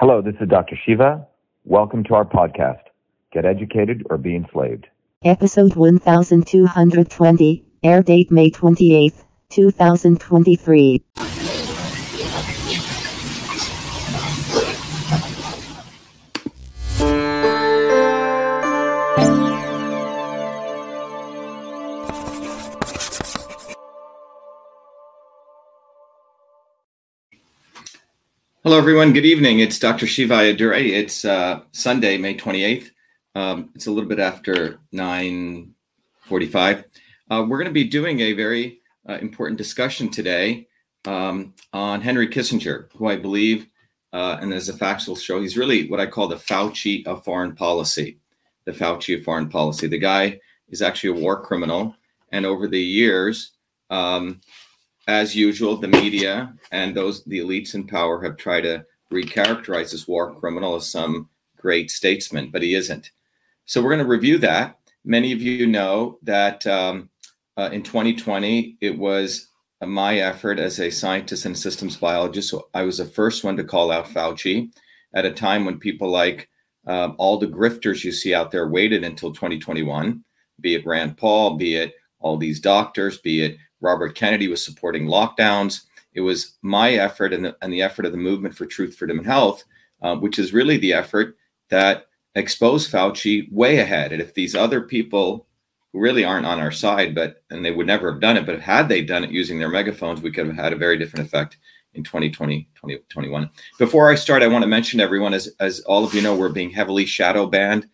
Hello, this is Dr. Shiva. Welcome to our podcast, Get Educated or Be Enslaved. Episode 1220, air date May 28, 2023. Hello, everyone. Good evening. It's Dr. Shiva Ayyadurai. It's uh, Sunday, May 28th. Um, it's a little bit after 9.45. Uh, we're going to be doing a very uh, important discussion today um, on Henry Kissinger, who I believe, uh, and as facts will show, he's really what I call the Fauci of foreign policy. The Fauci of foreign policy. The guy is actually a war criminal. And over the years, um, as usual, the media and those the elites in power have tried to recharacterize this war criminal as some great statesman, but he isn't. So we're going to review that. Many of you know that um, uh, in 2020 it was my effort as a scientist and systems biologist. So I was the first one to call out Fauci at a time when people like um, all the grifters you see out there waited until 2021, be it Rand Paul, be it all these doctors, be it Robert Kennedy was supporting lockdowns. It was my effort and the, and the effort of the Movement for Truth, Freedom, and Health, uh, which is really the effort that exposed Fauci way ahead. And if these other people who really aren't on our side, but and they would never have done it, but had they done it using their megaphones, we could have had a very different effect in 2020, 2021. Before I start, I want to mention everyone, as, as all of you know, we're being heavily shadow banned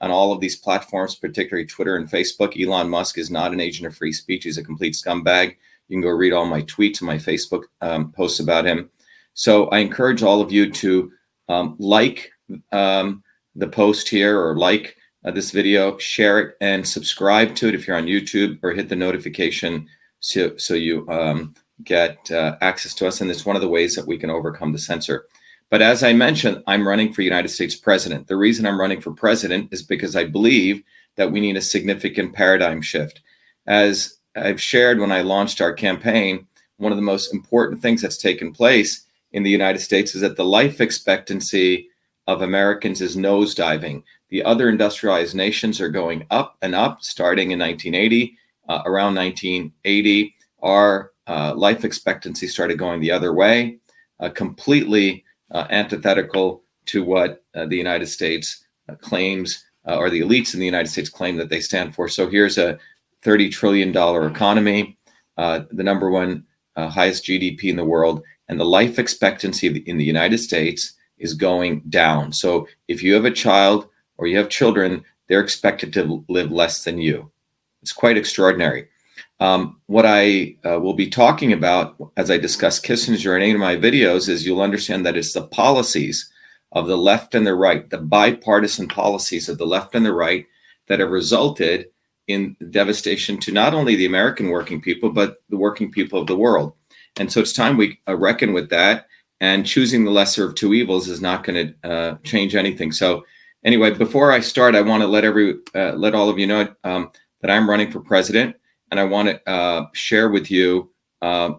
on all of these platforms, particularly Twitter and Facebook. Elon Musk is not an agent of free speech. He's a complete scumbag. You can go read all my tweets and my Facebook um, posts about him. So I encourage all of you to um, like um, the post here or like uh, this video, share it, and subscribe to it if you're on YouTube or hit the notification so, so you um, get uh, access to us. And it's one of the ways that we can overcome the censor. But as I mentioned, I'm running for United States president. The reason I'm running for president is because I believe that we need a significant paradigm shift. As I've shared when I launched our campaign, one of the most important things that's taken place in the United States is that the life expectancy of Americans is nosediving. The other industrialized nations are going up and up, starting in 1980. Uh, around 1980, our uh, life expectancy started going the other way, uh, completely antithetical to what uh, the United States uh, claims, or the elites in the United States claim that they stand for. So here's a $30 trillion economy, the number one highest GDP in the world, and the life expectancy in the United States is going down. So if you have a child or you have children, they're expected to live less than you. It's quite extraordinary. Um, what I uh, will be talking about as I discuss Kissinger in any of my videos is you'll understand that it's the policies of the left and the right, the bipartisan policies of the left and the right that have resulted in devastation to not only the American working people, but the working people of the world. And so it's time we uh, reckon with that. And choosing the lesser of two evils is not going to uh, change anything. So, anyway, before I start, I want to let every uh, let all of you know um, that I'm running for president and I want to uh, share with you uh,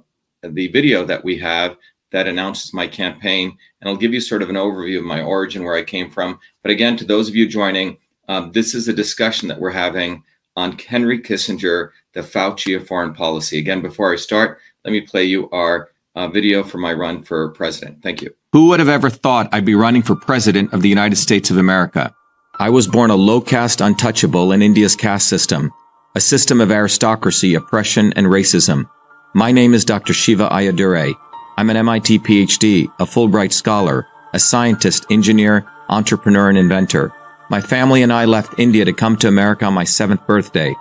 the video that we have that announces my campaign. And I'll give you sort of an overview of my origin, where I came from. But again, to those of you joining, um, this is a discussion that we're having on Henry Kissinger, the Fauci of foreign policy. Again, before I start, let me play you our uh, video for my run for president. Thank you. Who would have ever thought I'd be running for president of the United States of America? I was born a low caste untouchable in India's caste system a system of aristocracy, oppression, and racism. My name is Dr. Shiva Ayyadurai. I'm an MIT PhD, a Fulbright scholar, a scientist, engineer, entrepreneur, and inventor. My family and I left India to come to America on my seventh birthday.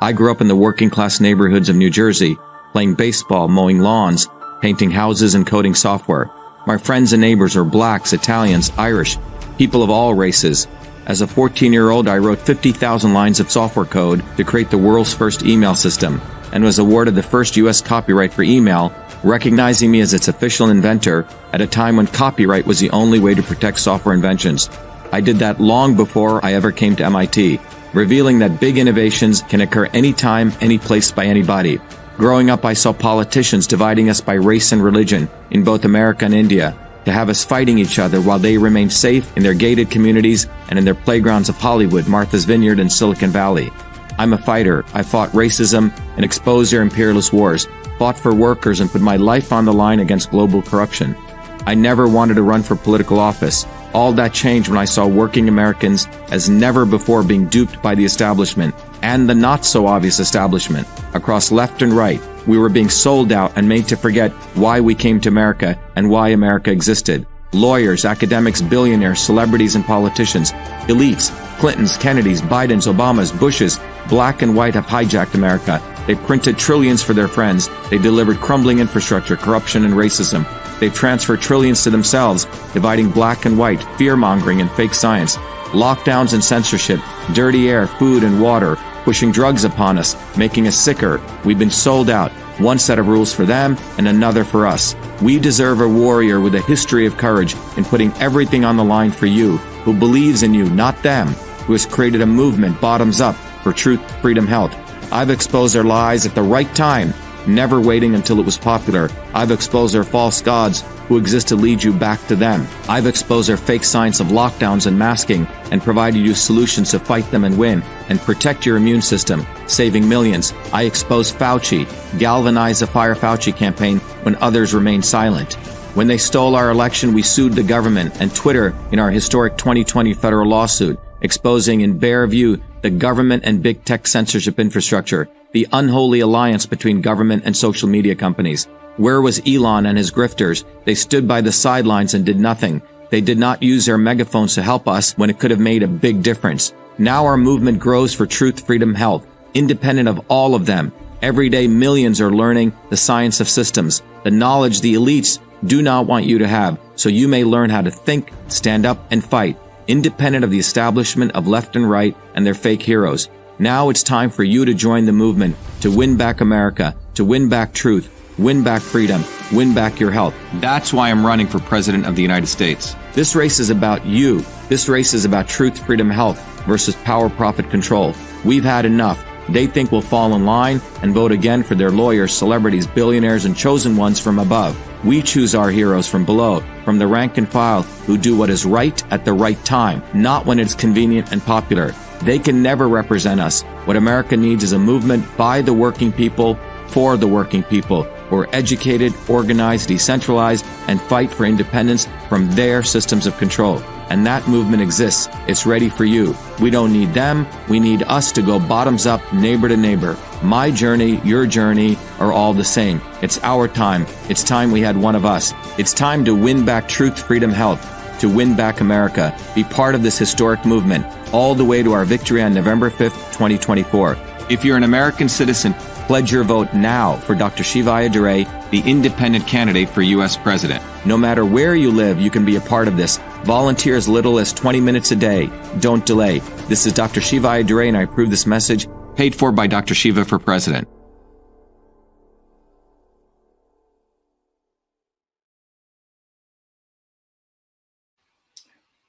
I grew up in the working class neighborhoods of New Jersey, playing baseball, mowing lawns, painting houses, and coding software. My friends and neighbors are blacks, Italians, Irish, people of all races, as a 14 year old, I wrote 50,000 lines of software code to create the world's first email system and was awarded the first U.S. copyright for email, recognizing me as its official inventor at a time when copyright was the only way to protect software inventions. I did that long before I ever came to MIT, revealing that big innovations can occur anytime, any place by anybody. Growing up, I saw politicians dividing us by race and religion in both America and India. To have us fighting each other while they remain safe in their gated communities and in their playgrounds of Hollywood, Martha's Vineyard, and Silicon Valley. I'm a fighter. I fought racism and exposed their imperialist wars, fought for workers and put my life on the line against global corruption. I never wanted to run for political office. All that changed when I saw working Americans as never before being duped by the establishment and the not so obvious establishment across left and right. We were being sold out and made to forget why we came to America and why America existed. Lawyers, academics, billionaires, celebrities, and politicians, elites, Clintons, Kennedys, Bidens, Obamas, Bushes, black and white have hijacked America. They printed trillions for their friends. They delivered crumbling infrastructure, corruption, and racism. They've transferred trillions to themselves, dividing black and white, fear-mongering, and fake science. Lockdowns and censorship, dirty air, food, and water, pushing drugs upon us, making us sicker. We've been sold out. One set of rules for them and another for us. We deserve a warrior with a history of courage in putting everything on the line for you, who believes in you, not them, who has created a movement bottoms up for truth, freedom, health. I've exposed their lies at the right time, never waiting until it was popular. I've exposed their false gods who exist to lead you back to them. I've exposed their fake science of lockdowns and masking and provided you solutions to fight them and win and protect your immune system, saving millions. I exposed Fauci, galvanized the Fire Fauci campaign when others remained silent. When they stole our election, we sued the government and Twitter in our historic 2020 federal lawsuit, exposing in bare view the government and big tech censorship infrastructure, the unholy alliance between government and social media companies. Where was Elon and his grifters? They stood by the sidelines and did nothing. They did not use their megaphones to help us when it could have made a big difference. Now our movement grows for truth, freedom, health, independent of all of them. Every day millions are learning the science of systems, the knowledge the elites do not want you to have, so you may learn how to think, stand up, and fight, independent of the establishment of left and right and their fake heroes. Now it's time for you to join the movement to win back America, to win back truth, win back freedom, win back your health. That's why I'm running for President of the United States. This race is about you. This race is about truth, freedom, health versus power, profit, control. We've had enough. They think we'll fall in line and vote again for their lawyers, celebrities, billionaires, and chosen ones from above. We choose our heroes from below, from the rank and file, who do what is right at the right time, not when it's convenient and popular. They can never represent us. What America needs is a movement by the working people, for the working people, who are educated, organized, decentralized, and fight for independence from their systems of control. And that movement exists. It's ready for you. We don't need them. We need us to go bottoms up, neighbor to neighbor. My journey, your journey are all the same. It's our time. It's time we had one of us. It's time to win back truth, freedom, health to win back America. Be part of this historic movement all the way to our victory on November 5th, 2024. If you're an American citizen, pledge your vote now for Dr. Shiva Ayyadurai, the independent candidate for U.S. President. No matter where you live, you can be a part of this. Volunteer as little as 20 minutes a day. Don't delay. This is Dr. Shiva Ayyadurai, and I approve this message paid for by Dr. Shiva for President.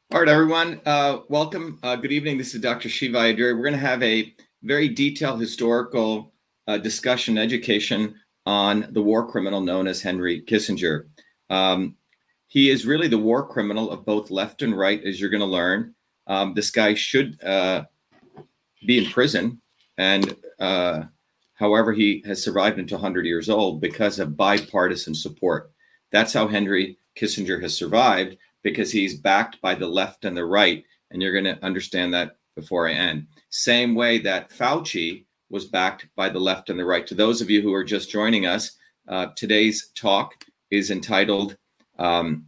All right, everyone. Uh, welcome. Uh, good evening. This is Dr. Shiva Ayyadurai. We're going to have a very detailed historical uh, discussion, education on the war criminal known as Henry Kissinger. Um, he is really the war criminal of both left and right, as you're going to learn. Um, this guy should uh, be in prison, and uh, however, he has survived until 100 years old because of bipartisan support. That's how Henry Kissinger has survived because he's backed by the left and the right. And you're going to understand that before I end. Same way that Fauci was backed by the left and the right. To those of you who are just joining us, uh, today's talk is entitled um,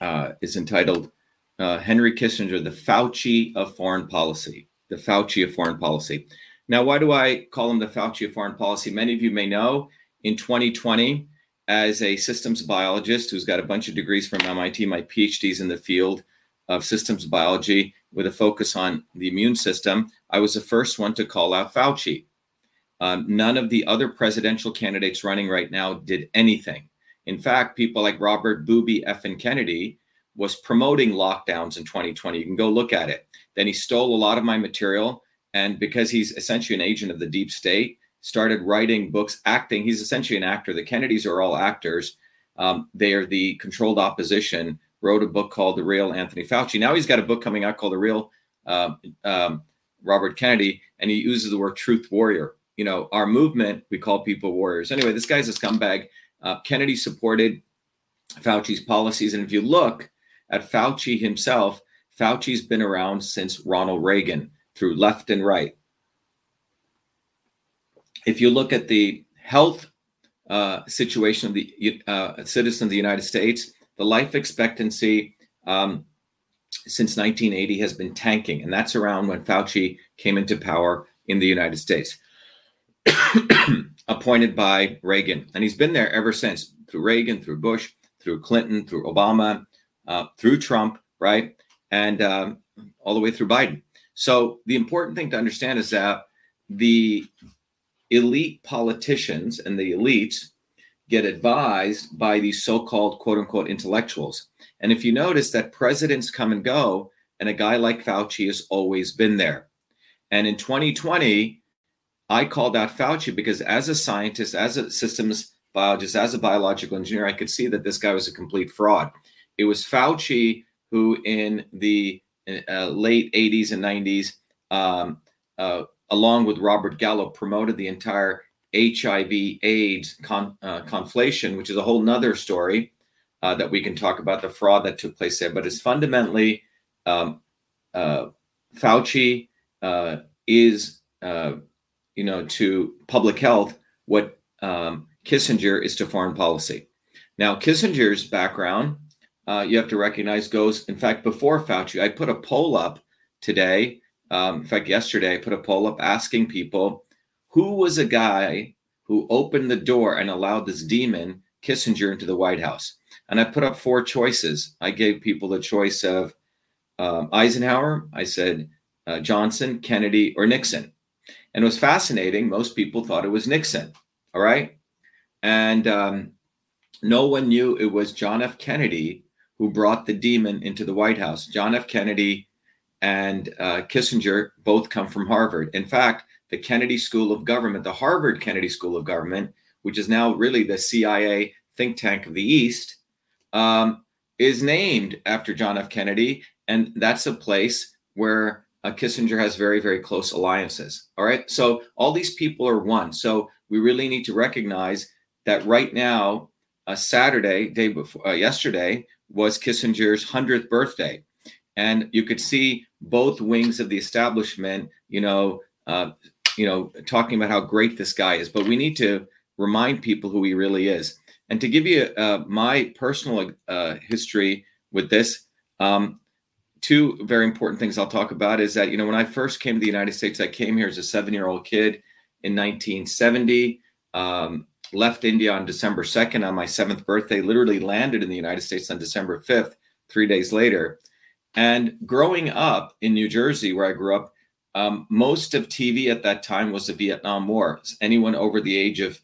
uh, is entitled uh, Henry Kissinger, the Fauci of foreign policy. The Fauci of foreign policy. Now, why do I call him the Fauci of foreign policy? Many of you may know in 2020, as a systems biologist who's got a bunch of degrees from MIT. My PhD's in the field of systems biology with a focus on the immune system. I was the first one to call out Fauci. Um, none of the other presidential candidates running right now did anything. In fact, people like Robert Booby F. and Kennedy was promoting lockdowns in 2020. You can go look at it. Then he stole a lot of my material. And because he's essentially an agent of the deep state, started writing books, acting. He's essentially an actor. The Kennedys are all actors. Um, they are the controlled opposition. Wrote a book called The Real Anthony Fauci. Now he's got a book coming out called The Real uh, um, Robert Kennedy, and he uses the word truth warrior. You know, our movement, we call people warriors. Anyway, this guy's a scumbag. Uh, Kennedy supported Fauci's policies. And if you look at Fauci himself, Fauci's been around since Ronald Reagan through left and right. If you look at the health uh, situation of the uh, citizens of the United States, the life expectancy um, since 1980 has been tanking, and that's around when Fauci came into power in the United States, appointed by Reagan, and he's been there ever since through Reagan, through Bush, through Clinton, through Obama, uh, through Trump, right, and um, all the way through Biden. So the important thing to understand is that the elite politicians and the elites get advised by these so-called quote unquote intellectuals. And if you notice that presidents come and go, and a guy like Fauci has always been there. And in 2020, I called out Fauci because as a scientist, as a systems biologist, as a biological engineer, I could see that this guy was a complete fraud. It was Fauci who, in the uh, late 80s and 90s, um, uh, along with Robert Gallo, promoted the entire HIV AIDS con, uh, conflation, which is a whole nother story uh, that we can talk about the fraud that took place there. But it's fundamentally um, uh, Fauci uh, is, uh, you know, to public health what um, Kissinger is to foreign policy. Now, Kissinger's background, uh, you have to recognize, goes, in fact, before Fauci. I put a poll up today. Um, in fact, yesterday, I put a poll up asking people who was a guy who opened the door and allowed this demon Kissinger into the White House. And I put up four choices. I gave people the choice of um, Eisenhower, I said uh, Johnson, Kennedy, or Nixon. And it was fascinating. Most people thought it was Nixon. All right. And um, no one knew it was John F. Kennedy who brought the demon into the White House. John F. Kennedy and uh, Kissinger both come from Harvard. In fact, the Kennedy School of Government, the Harvard Kennedy School of Government, which is now really the CIA think tank of the East, um, is named after John F. Kennedy. And that's a place where uh, Kissinger has very, very close alliances. All right. So all these people are one. So we really need to recognize that right now, uh, Saturday, day before, uh, yesterday, was Kissinger's 100th birthday. And you could see both wings of the establishment, you know, uh, you know, talking about how great this guy is, but we need to remind people who he really is. And to give you uh, my personal uh, history with this, um, two very important things I'll talk about is that, you know, when I first came to the United States, I came here as a seven year old kid in 1970, um, left India on December 2nd on my seventh birthday, literally landed in the United States on December 5th, three days later. And growing up in New Jersey, where I grew up, um, most of TV at that time was the Vietnam War. Anyone over the age of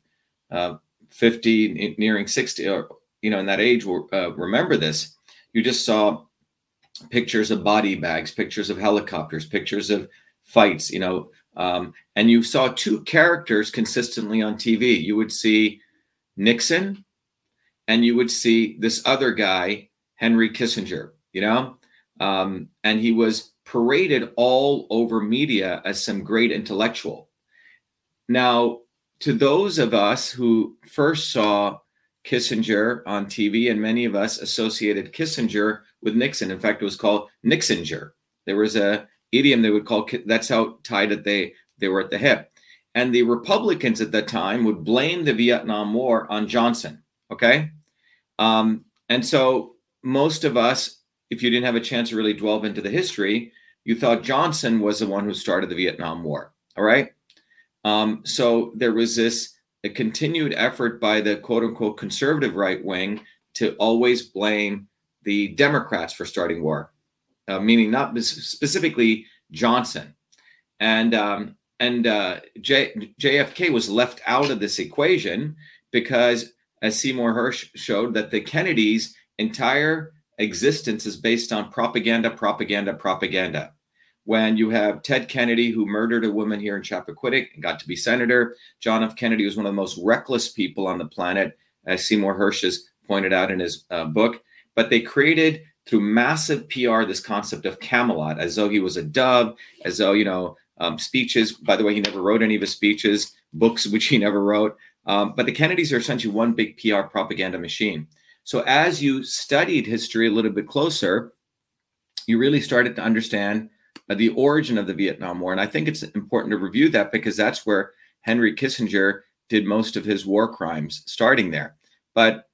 uh, 50, nearing 60, or you know, in that age, will uh, remember this. You just saw pictures of body bags, pictures of helicopters, pictures of fights. You know, um, and you saw two characters consistently on TV. You would see Nixon, and you would see this other guy, Henry Kissinger. You know, um, and he was paraded all over media as some great intellectual. Now, to those of us who first saw Kissinger on TV, and many of us associated Kissinger with Nixon. In fact, it was called Nixinger. There was a idiom they would call that's how tied it they they were at the hip. And the Republicans at that time would blame the Vietnam War on Johnson. Okay, um, and so most of us, if you didn't have a chance to really delve into the history, you thought Johnson was the one who started the Vietnam War. All right. Um, so there was this a continued effort by the quote unquote conservative right wing to always blame the Democrats for starting war, uh, meaning not specifically Johnson. And um, and uh, J- JFK was left out of this equation because, as Seymour Hersh showed, that the Kennedys' entire existence is based on propaganda, propaganda, propaganda. When you have Ted Kennedy, who murdered a woman here in Chappaquiddick and got to be senator, John F. Kennedy was one of the most reckless people on the planet, as Seymour Hersh has pointed out in his uh, book. But they created through massive PR this concept of Camelot, as though he was a dove, as though you know um, speeches. By the way, he never wrote any of his speeches, books which he never wrote. Um, but the Kennedys are essentially one big PR propaganda machine. So as you studied history a little bit closer, you really started to understand uh, the origin of the Vietnam War. And I think it's important to review that because that's where Henry Kissinger did most of his war crimes, starting there. But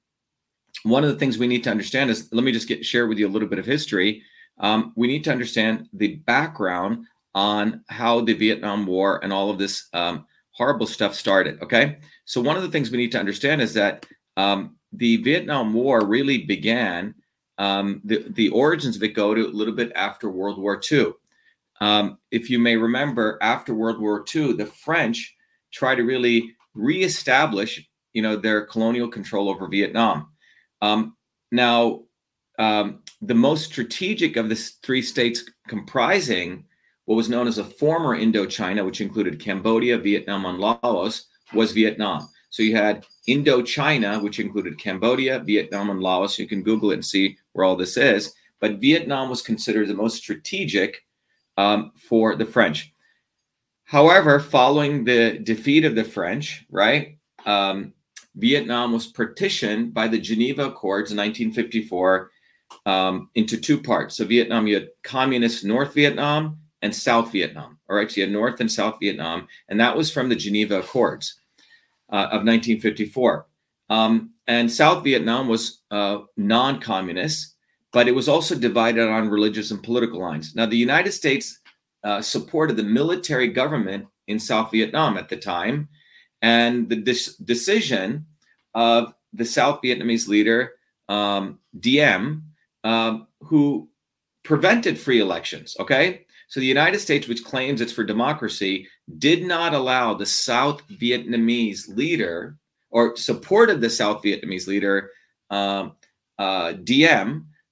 one of the things we need to understand is let me just get share with you a little bit of history. Um, we need to understand the background on how the Vietnam War and all of this um, horrible stuff started. Okay, so one of the things we need to understand is that um, the Vietnam War really began. Um, the the origins of it go to a little bit after World War II. Um, if you may remember, after World War II, the French tried to really reestablish, you know, their colonial control over Vietnam. Um, now, um, the most strategic of the three states comprising what was known as a former Indochina, which included Cambodia, Vietnam, and Laos, was Vietnam. So you had Indochina, which included Cambodia, Vietnam, and Laos. You can Google it and see where all this is. But Vietnam was considered the most strategic um, for the French. However, following the defeat of the French, right, um, Vietnam was partitioned by the Geneva Accords in 1954 um, into two parts. So Vietnam, you had communist North Vietnam and South Vietnam. All right, so you had North and South Vietnam, and that was from the Geneva Accords of 1954. Um, and South Vietnam was uh, non-communist, but it was also divided on religious and political lines. Now, the United States uh, supported the military government in South Vietnam at the time, and the decision of the South Vietnamese leader um, Diem, um, who prevented free elections. Okay, so the United States, which claims it's for democracy, did not allow the South Vietnamese leader or supported the South Vietnamese leader um, uh,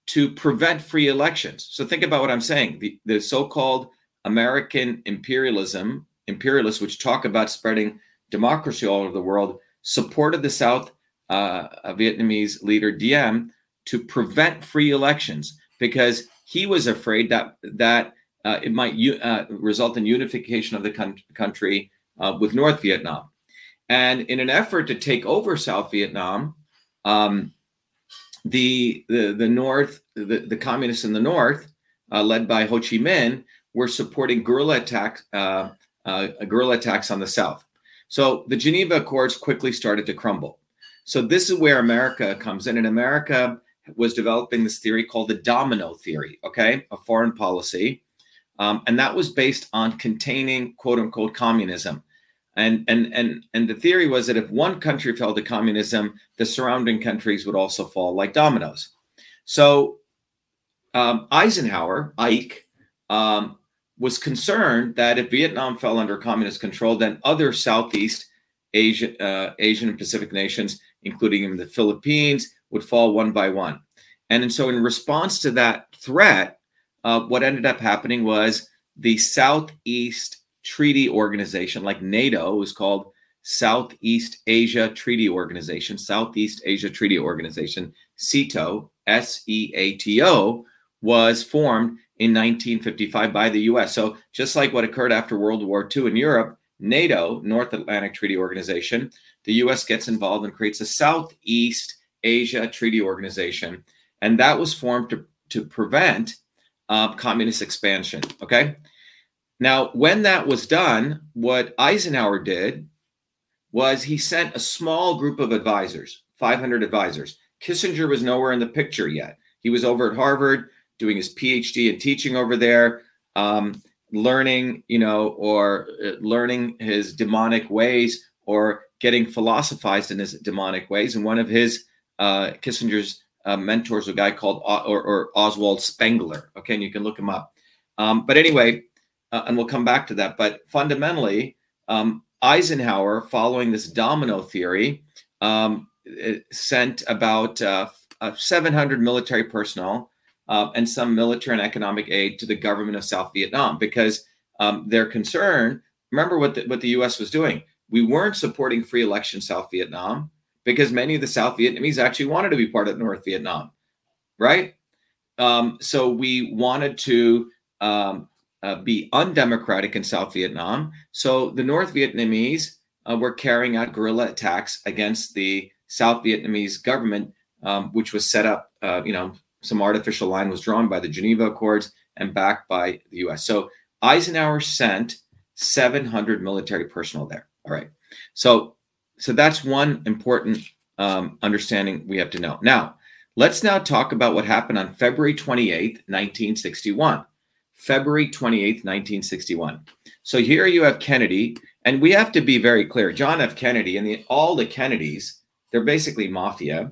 to prevent free elections. So think about what I'm saying. The, the so-called American imperialism, imperialists, which talk about spreading democracy all over the world, supported the South uh, Vietnamese leader Diem to prevent free elections because he was afraid that that uh, it might uh, result in unification of the con- country uh, with North Vietnam. And in an effort to take over South Vietnam, um, the, the the North, the, the communists in the North, uh, led by Ho Chi Minh, were supporting guerrilla attacks, uh, uh, guerrilla attacks on the South. So the Geneva Accords quickly started to crumble. So this is where America comes in, and America was developing this theory called the domino theory, okay, of foreign policy, um, and that was based on containing quote unquote communism. And, and, and, and the theory was that if one country fell to communism, the surrounding countries would also fall like dominoes. So um, Eisenhower, Ike, um, was concerned that if Vietnam fell under communist control, then other Southeast Asia, uh, Asian and Pacific nations, including the Philippines, would fall one by one. And, And, so, in response to that threat, uh, what ended up happening was the Southeast Treaty Organization, like NATO, was called Southeast Asia Treaty Organization, Southeast Asia Treaty Organization, SEATO, S E A T O, was formed in 1955 by the US. So, just like what occurred after World War II in Europe, NATO, North Atlantic Treaty Organization, the US gets involved and creates a Southeast Asia Treaty Organization. And that was formed to, to prevent uh, communist expansion. Okay. Now, when that was done, what Eisenhower did was he sent a small group of advisors, 500 advisors. Kissinger was nowhere in the picture yet. He was over at Harvard doing his PhD and teaching over there, um, learning, you know, or uh, learning his demonic ways or getting philosophized in his demonic ways. And one of his uh, Kissinger's uh, mentors, a guy called o- or, or, Oswald Spengler. Okay, and you can look him up. Um, but anyway, uh, and we'll come back to that. But fundamentally, um, Eisenhower, following this domino theory, um, sent about uh, uh 700 military personnel uh, and some military and economic aid to the government of South Vietnam because um, their concern. Remember what the, what the U.S. was doing. We weren't supporting free election South Vietnam because many of the South Vietnamese actually wanted to be part of North Vietnam, right? Um, so we wanted to um, uh, be undemocratic in South Vietnam. So the North Vietnamese uh, were carrying out guerrilla attacks against the South Vietnamese government, um, which was set up. Uh, you know, some artificial line was drawn by the Geneva Accords and backed by the U.S. So Eisenhower sent 700 military personnel there. All right. So so that's one important um, understanding we have to know. Now, let's now talk about what happened on February 28th, 1961. February 28th, 1961. So here you have Kennedy, and we have to be very clear. John F. Kennedy and the, all the Kennedys, they're basically mafia.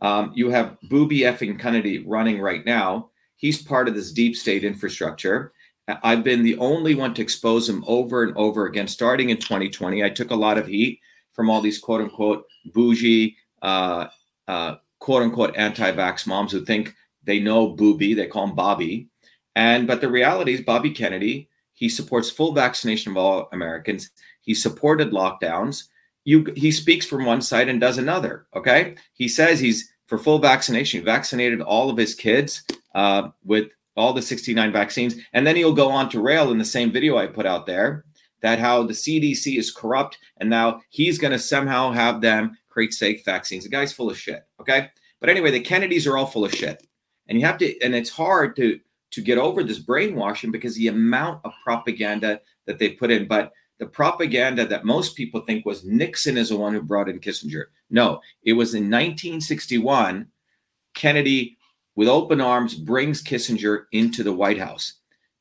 Um, you have Booby effing Kennedy running right now. He's part of this deep state infrastructure. I've been the only one to expose him over and over again, starting in 2020. I took a lot of heat from all these quote unquote bougie, uh, uh, quote unquote anti vax moms who think they know Booby. They call him Bobby. And but the reality is, Bobby Kennedy, he supports full vaccination of all Americans. He supported lockdowns. You, he speaks from one side and does another. Okay, he says he's for full vaccination. He vaccinated all of his kids uh, with all the 69 vaccines, and then he'll go on to rail in the same video I put out there that how the CDC is corrupt, and now he's going to somehow have them create safe vaccines. The guy's full of shit. Okay, but anyway, the Kennedys are all full of shit, and you have to, and it's hard to to get over this brainwashing because the amount of propaganda that they put in. But the propaganda that most people think was Nixon is the one who brought in Kissinger. No, it was in 1961. Kennedy, with open arms, brings Kissinger into the White House,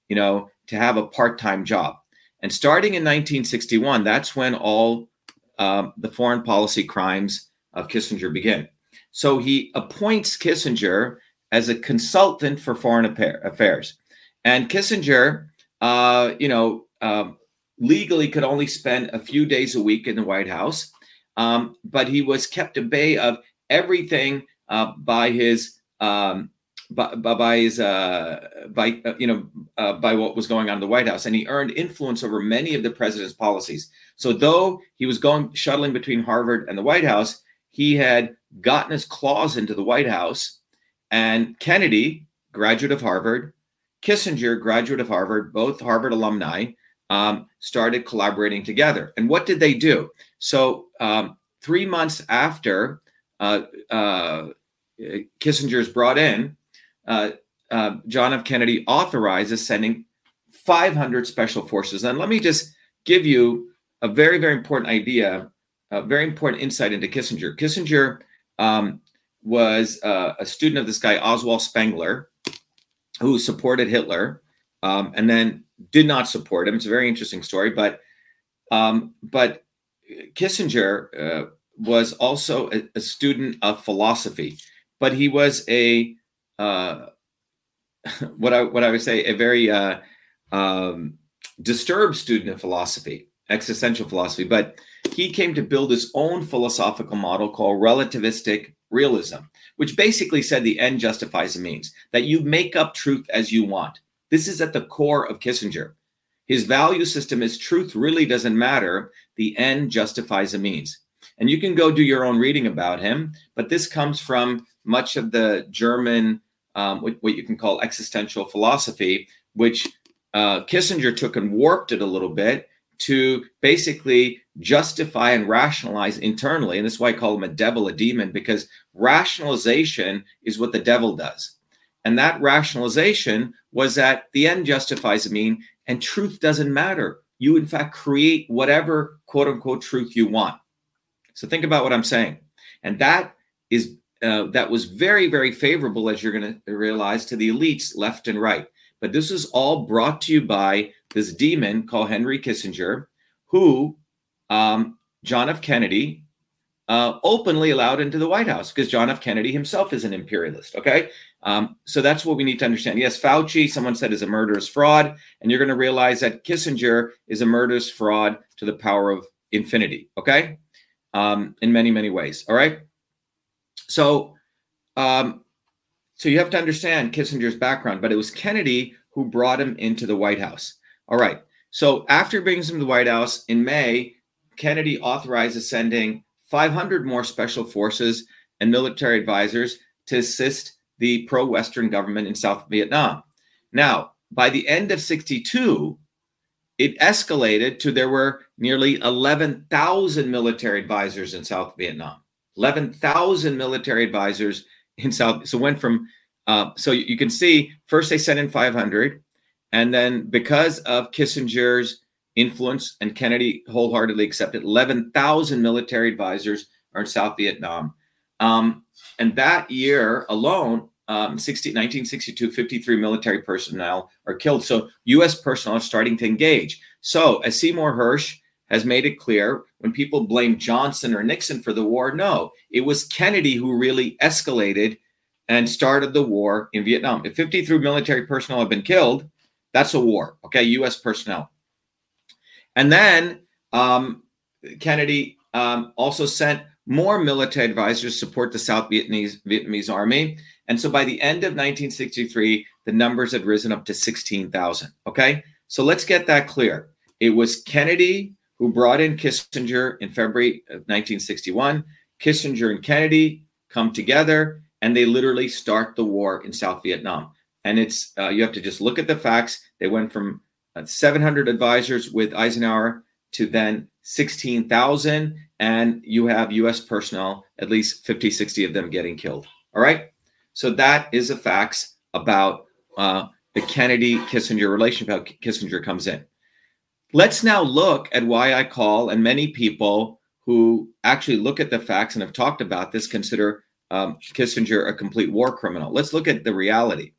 you know, to have a part time job. And starting in 1961, that's when all um, the foreign policy crimes of Kissinger begin. So he appoints Kissinger as a consultant for foreign affairs. And Kissinger, uh, you know, um, legally could only spend a few days a week in the White House, um, but he was kept at bay of everything uh, by his um, by, by, his uh, by uh, you know uh, by what was going on in the White House, and he earned influence over many of the president's policies. So though he was going shuttling between Harvard and the White House, he had gotten his claws into the White House and Kennedy, graduate of Harvard, Kissinger, graduate of Harvard, both Harvard alumni, um, started collaborating together. And what did they do? So, um, three months after uh, uh, Kissinger is brought in, uh, uh, John F. Kennedy authorizes sending 500 special forces. And let me just give you a very, very important idea, a very important insight into Kissinger. Kissinger um, was uh, a student of this guy Oswald Spengler, who supported Hitler, um, and then did not support him. It's a very interesting story, but um, but Kissinger uh, was also a, a, student of philosophy, but he was a uh, what I what I would say a very uh, um, disturbed student of philosophy, existential philosophy. But he came to build his own philosophical model called relativistic realism, which basically said the end justifies the means, that you make up truth as you want. This is at the core of Kissinger. His value system is truth really doesn't matter, the end justifies the means. And you can go do your own reading about him, but this comes from much of the German, um, what, what, you can call existential philosophy, which uh, Kissinger took and warped it a little bit to basically justify and rationalize internally. And this is why I call him a devil, a demon, because rationalization is what the devil does. And that rationalization was that the end justifies the mean, and truth doesn't matter. You, in fact, create whatever quote unquote truth you want. So think about what I'm saying. And that is uh, that was very, very favorable, as you're going to realize, to the elites left and right. But this is all brought to you by this demon called Henry Kissinger, who um, John F. Kennedy uh, openly allowed into the White House because John F. Kennedy himself is an imperialist. Okay. Um, so that's what we need to understand. Yes, Fauci, someone said, is a murderous fraud. And you're going to realize that Kissinger is a murderous fraud to the power of infinity. Okay. Um, in many, many ways. All right. So, um, so you have to understand Kissinger's background, but it was Kennedy who brought him into the White House. All right. So after bringing him to the White House in May, Kennedy authorizes sending 500 more special forces and military advisors to assist the pro Western government in South Vietnam. Now, by the end of 62, it escalated to there were nearly 11,000 military advisors in South Vietnam. 11,000 military advisors in South. So went from, uh, so you can see first they sent in 500. And then because of Kissinger's influence and Kennedy wholeheartedly accepted, 11,000 military advisors are in South Vietnam. Um, and that year alone, um, 60, 1962, 53 military personnel are killed. So U.S. personnel are starting to engage. So as Seymour Hersh has made it clear, when people blame Johnson or Nixon for the war, no, it was Kennedy who really escalated and started the war in Vietnam. If 53 military personnel have been killed, that's a war. Okay, U.S. personnel. And then um, Kennedy um, also sent more military advisors to support the South Vietnamese, Vietnamese army. And so by the end of 1963, the numbers had risen up to 16,000. Okay. So let's get that clear. It was Kennedy who brought in Kissinger in February of 1961. Kissinger and Kennedy come together and they literally start the war in South Vietnam. And it's, uh, you have to just look at the facts. They went from uh, 700 advisors with Eisenhower to then 16,000 and you have US personnel, at least 50, 60 of them getting killed. All right. So that is the facts about uh, the Kennedy Kissinger relationship, how Kissinger comes in. Let's now look at why I call, and many people who actually look at the facts and have talked about this consider um, Kissinger a complete war criminal. Let's look at the reality.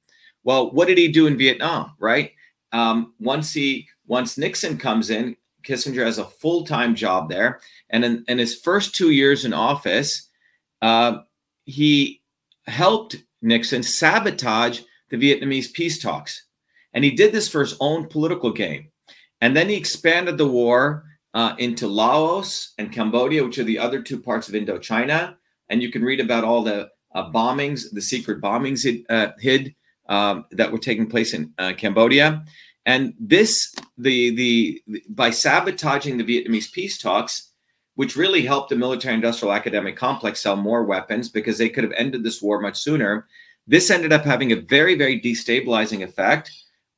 Well, what did he do in Vietnam, right? Um, once he once Nixon comes in, Kissinger has a full time job there, and in, in, his first two years in office, uh, he helped Nixon sabotage the Vietnamese peace talks, and he did this for his own political gain. And then he expanded the war uh, into Laos and Cambodia, which are the other two parts of Indochina. And you can read about all the uh, bombings, the secret bombings hid, uh, hid um, that were taking place in uh, Cambodia. And this, the, the, the by sabotaging the Vietnamese peace talks, which really helped the military industrial academic complex sell more weapons because they could have ended this war much sooner. This ended up having a very, very destabilizing effect,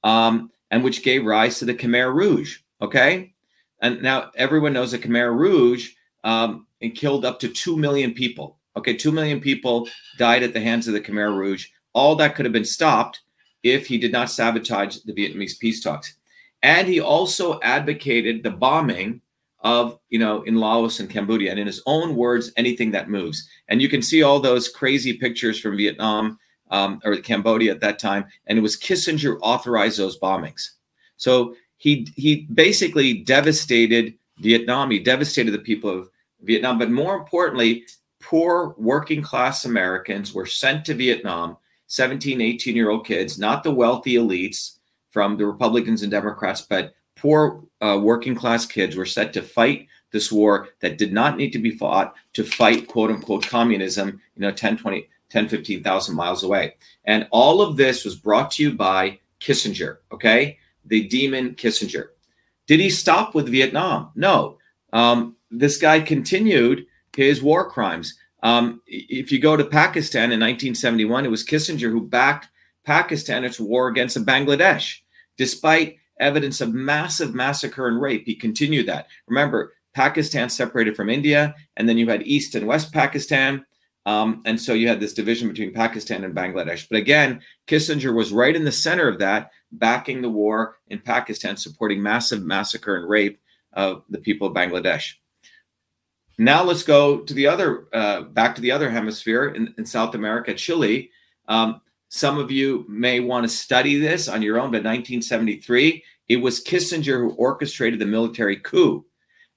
um, and which gave rise to the Khmer Rouge. Okay. And now everyone knows the Khmer Rouge um, it killed up to 2 million people. Okay. 2 million people died at the hands of the Khmer Rouge. All that could have been stopped if he did not sabotage the Vietnamese peace talks. And he also advocated the bombing of, you know, in Laos and Cambodia, and in his own words, anything that moves. And you can see all those crazy pictures from Vietnam um, or Cambodia at that time, and it was Kissinger authorized those bombings. So he he basically devastated Vietnam. He devastated the people of Vietnam, but more importantly, poor working class Americans were sent to Vietnam 17, 18 year old kids, not the wealthy elites from the Republicans and Democrats, but poor uh, working class kids were set to fight this war that did not need to be fought to fight quote unquote communism, you know, 10, 20, 10, 15,000 miles away. And all of this was brought to you by Kissinger, okay? The demon Kissinger. Did he stop with Vietnam? No. Um, this guy continued his war crimes. Um, if you go to Pakistan in 1971, it was Kissinger who backed Pakistan its war against Bangladesh, despite evidence of massive massacre and rape. He continued that. Remember, Pakistan separated from India, and then you had East and West Pakistan. Um, and so you had this division between Pakistan and Bangladesh. But again, Kissinger was right in the center of that, backing the war in Pakistan, supporting massive massacre and rape of the people of Bangladesh. Now let's go to the other, uh, back to the other hemisphere in, in South America, Chile. Um, some of you may want to study this on your own, but 1973, it was Kissinger who orchestrated the military coup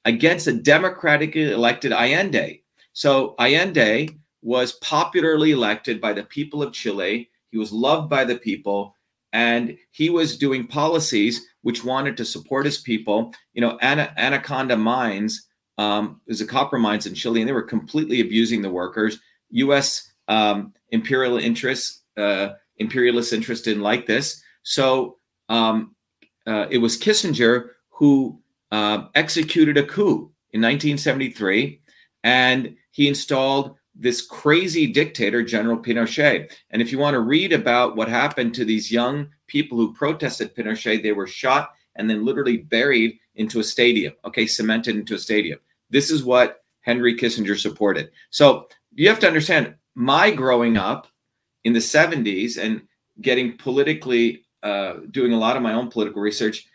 against a democratically elected Allende. So Allende was popularly elected by the people of Chile. He was loved by the people, and he was doing policies which wanted to support his people. You know, Ana- Anaconda Mines um, was a copper mines in Chile, and they were completely abusing the workers. U.S. Um, imperial interests, uh, imperialist interest didn't like this, so um, uh, it was Kissinger who uh, executed a coup in 1973, and he installed this crazy dictator, General Pinochet. And if you want to read about what happened to these young people who protested Pinochet, they were shot and then literally buried into a stadium, okay, cemented into a stadium. This is what Henry Kissinger supported. So you have to understand my growing up in the 70s and getting politically, uh, doing a lot of my own political research.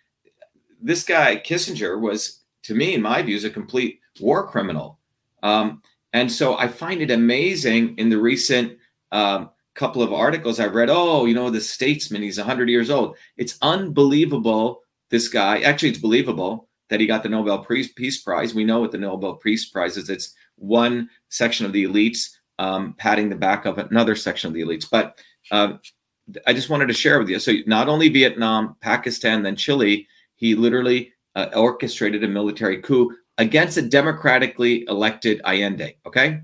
This guy, Kissinger, was, to me, in my views, a complete war criminal. Um, and so I find it amazing in the recent um, couple of articles I've read. Oh, you know, the statesman, he's 100 years old. It's unbelievable, this guy. Actually, it's believable that he got the Nobel Peace Prize. We know what the Nobel Peace Prize is it's one section of the elites um, patting the back of another section of the elites. But uh, I just wanted to share with you. So, not only Vietnam, Pakistan, then Chile, he literally uh, orchestrated a military coup against a democratically elected Allende. Okay.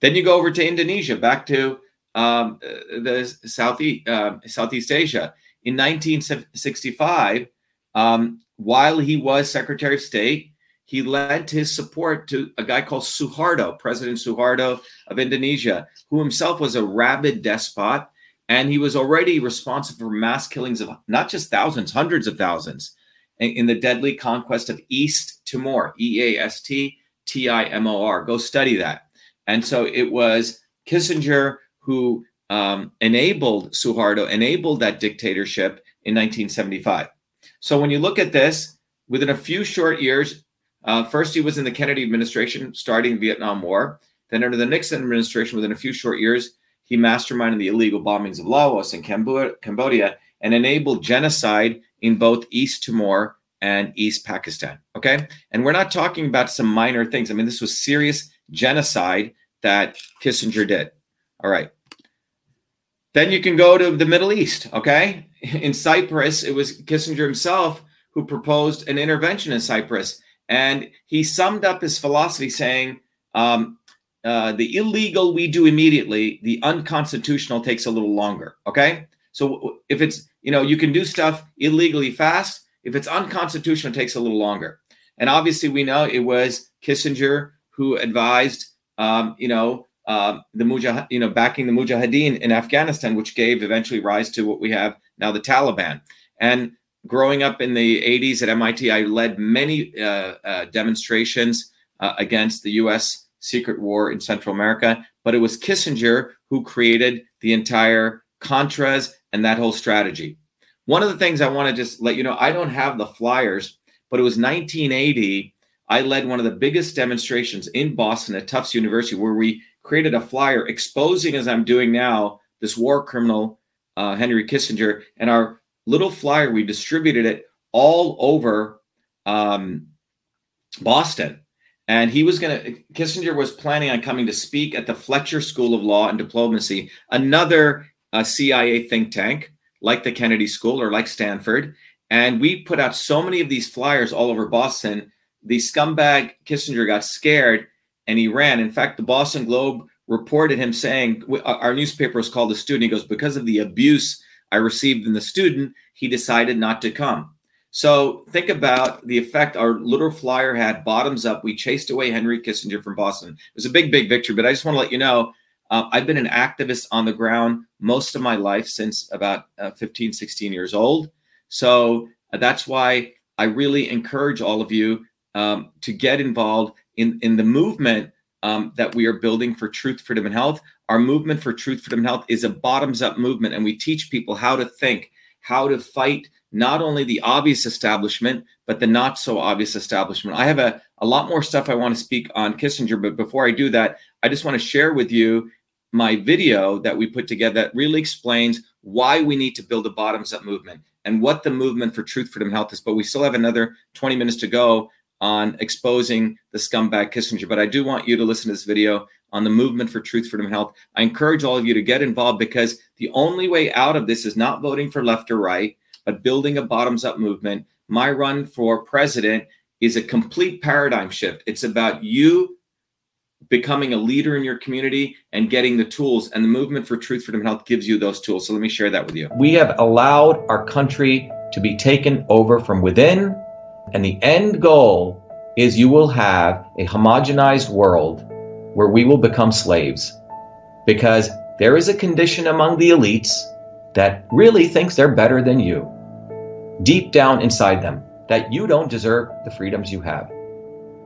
Then you go over to Indonesia, back to um, the Southeast, uh, Southeast Asia. In 1965, um, while he was Secretary of State, he lent his support to a guy called Suharto, President Suharto of Indonesia, who himself was a rabid despot. And he was already responsible for mass killings of not just thousands, hundreds of thousands in the deadly conquest of East Timor, E A S T T I M O R. Go study that. And so it was Kissinger who um, enabled Suharto, enabled that dictatorship in 1975. So when you look at this, within a few short years, uh, first he was in the Kennedy administration starting the Vietnam War. Then under the Nixon administration, within a few short years, he masterminded the illegal bombings of Laos and Cambodia and enabled genocide in both East Timor and East Pakistan. Okay. And we're not talking about some minor things. I mean, this was serious genocide that Kissinger did. All right. Then you can go to the Middle East. Okay. In Cyprus, it was Kissinger himself who proposed an intervention in Cyprus. And he summed up his philosophy saying, um, uh, the illegal we do immediately, the unconstitutional takes a little longer. Okay. So if it's, you know, you can do stuff illegally fast. If it's unconstitutional, it takes a little longer. And obviously, we know it was Kissinger who advised, um, you know, uh, the Mujah, you know, backing the Mujahideen in Afghanistan, which gave eventually rise to what we have now, the Taliban. And growing up in the 80s at MIT, I led many uh, uh, demonstrations uh, against the U.S. secret war in Central America. But it was Kissinger who created the entire Contras and that whole strategy. One of the things I want to just let you know, I don't have the flyers, but it was 1980. I led one of the biggest demonstrations in Boston at Tufts University where we created a flyer exposing, as I'm doing now, this war criminal, uh, Henry Kissinger. And our little flyer, we distributed it all over um, Boston. And he was going to, Kissinger was planning on coming to speak at the Fletcher School of Law and Diplomacy, another a CIA think tank like the Kennedy School or like Stanford. And we put out so many of these flyers all over Boston. The scumbag Kissinger got scared and he ran. In fact, the Boston Globe reported him saying, Our newspaper is called The Student. He goes, Because of the abuse I received in the student, he decided not to come. So think about the effect our little flyer had bottoms up. We chased away Henry Kissinger from Boston. It was a big, big victory, but I just want to let you know uh, I've been an activist on the ground most of my life since about uh, 15, 16 years old. So uh, that's why I really encourage all of you um, to get involved in, in the movement um, that we are building for truth, freedom, and health. Our movement for truth, freedom, and health is a bottoms up movement, and we teach people how to think, how to fight not only the obvious establishment, but the not so obvious establishment. I have a, a lot more stuff I want to speak on Kissinger, but before I do that, I just want to share with you my video that we put together that really explains why we need to build a bottoms up movement and what the movement for truth, freedom, health is. But we still have another 20 minutes to go on exposing the scumbag Kissinger. But I do want you to listen to this video on the movement for truth, freedom, health. I encourage all of you to get involved because the only way out of this is not voting for left or right, but building a bottoms up movement. My run for president is a complete paradigm shift. It's about you becoming a leader in your community and getting the tools and the movement for truth freedom and health gives you those tools so let me share that with you we have allowed our country to be taken over from within and the end goal is you will have a homogenized world where we will become slaves because there is a condition among the elites that really thinks they're better than you, deep down inside them, that you don't deserve the freedoms you have.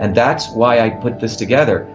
And that's why I put this together.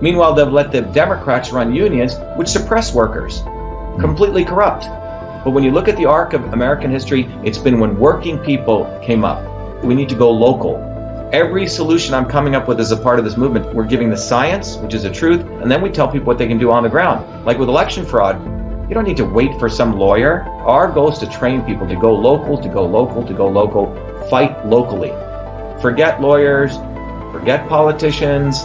Meanwhile, they've let the Democrats run unions, which suppress workers. Completely corrupt. But when you look at the arc of American history, it's been when working people came up. We need to go local. Every solution I'm coming up with is a part of this movement, we're giving the science, which is the truth, and then we tell people what they can do on the ground. Like with election fraud, you don't need to wait for some lawyer. Our goal is to train people to go local, to go local, to go local, fight locally. Forget lawyers, forget politicians,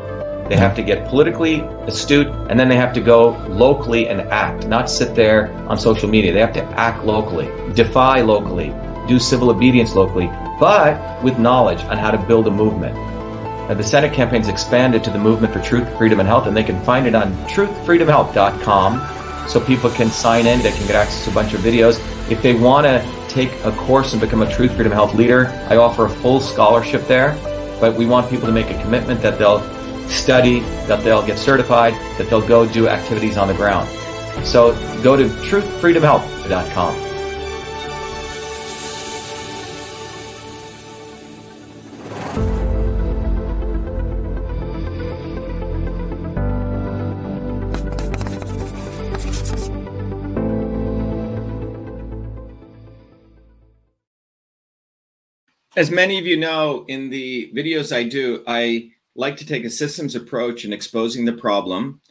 They have to get politically astute and then they have to go locally and act, not sit there on social media. They have to act locally, defy locally, do civil obedience locally, but with knowledge on how to build a movement. Now, the Senate campaign's expanded to the Movement for Truth, Freedom, and Health, and they can find it on truthfreedomhealth.com so people can sign in. They can get access to a bunch of videos. If they want to take a course and become a Truth Freedom Health leader, I offer a full scholarship there. But we want people to make a commitment that they'll study, that they'll get certified, that they'll go do activities on the ground. So go to truthfreedomhealth.com. As many of you know, in the videos I do, I like to take a systems approach in exposing the problem.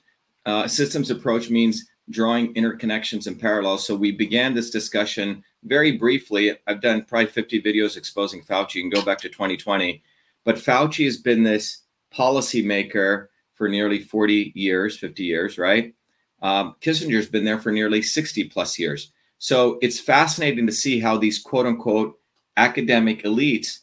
Uh, systems approach means drawing interconnections and parallels. So we began this discussion very briefly. I've done probably 50 videos exposing Fauci. You can go back to 2020. But Fauci has been this policymaker for nearly 40 years, 50 years, right? Um, Kissinger's been there for nearly 60 plus years. So it's fascinating to see how these quote unquote academic elites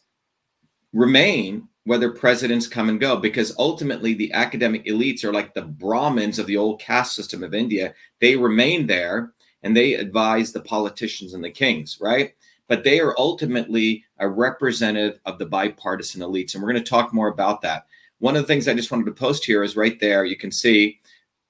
remain whether presidents come and go, because ultimately the academic elites are like the Brahmins of the old caste system of India. They remain there and they advise the politicians and the kings, right? But they are ultimately a representative of the bipartisan elites. And we're going to talk more about that. One of the things I just wanted to post here is right there. You can see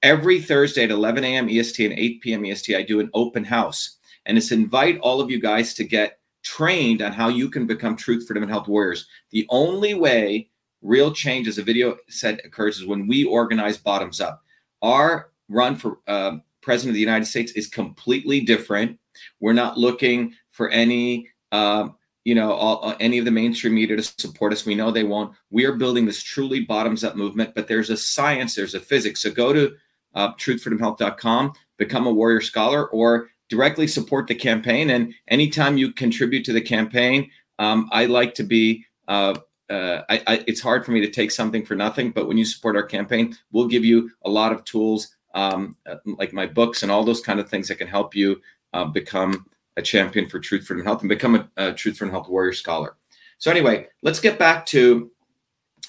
every Thursday at 11 a.m. EST and 8 p.m. EST, I do an open house. And it's invite all of you guys to get trained on how you can become truth, freedom, and health warriors. The only way real change, as a video said, occurs is when we organize bottoms up. Our run for uh, president of the United States is completely different. We're not looking for any, uh, you know, all, uh, any of the mainstream media to support us. We know they won't. We are building this truly bottoms up movement, but there's a science, there's a physics. So go to uh, truthfreedomhealth.com, become a warrior scholar, or directly support the campaign. And anytime you contribute to the campaign, um, I like to be. Uh, uh, I, I, it's hard for me to take something for nothing, but when you support our campaign, we'll give you a lot of tools, um, uh, like my books and all those kind of things that can help you uh, become a champion for truth, freedom, health, and become a, a truth, freedom, health warrior scholar. So anyway, let's get back to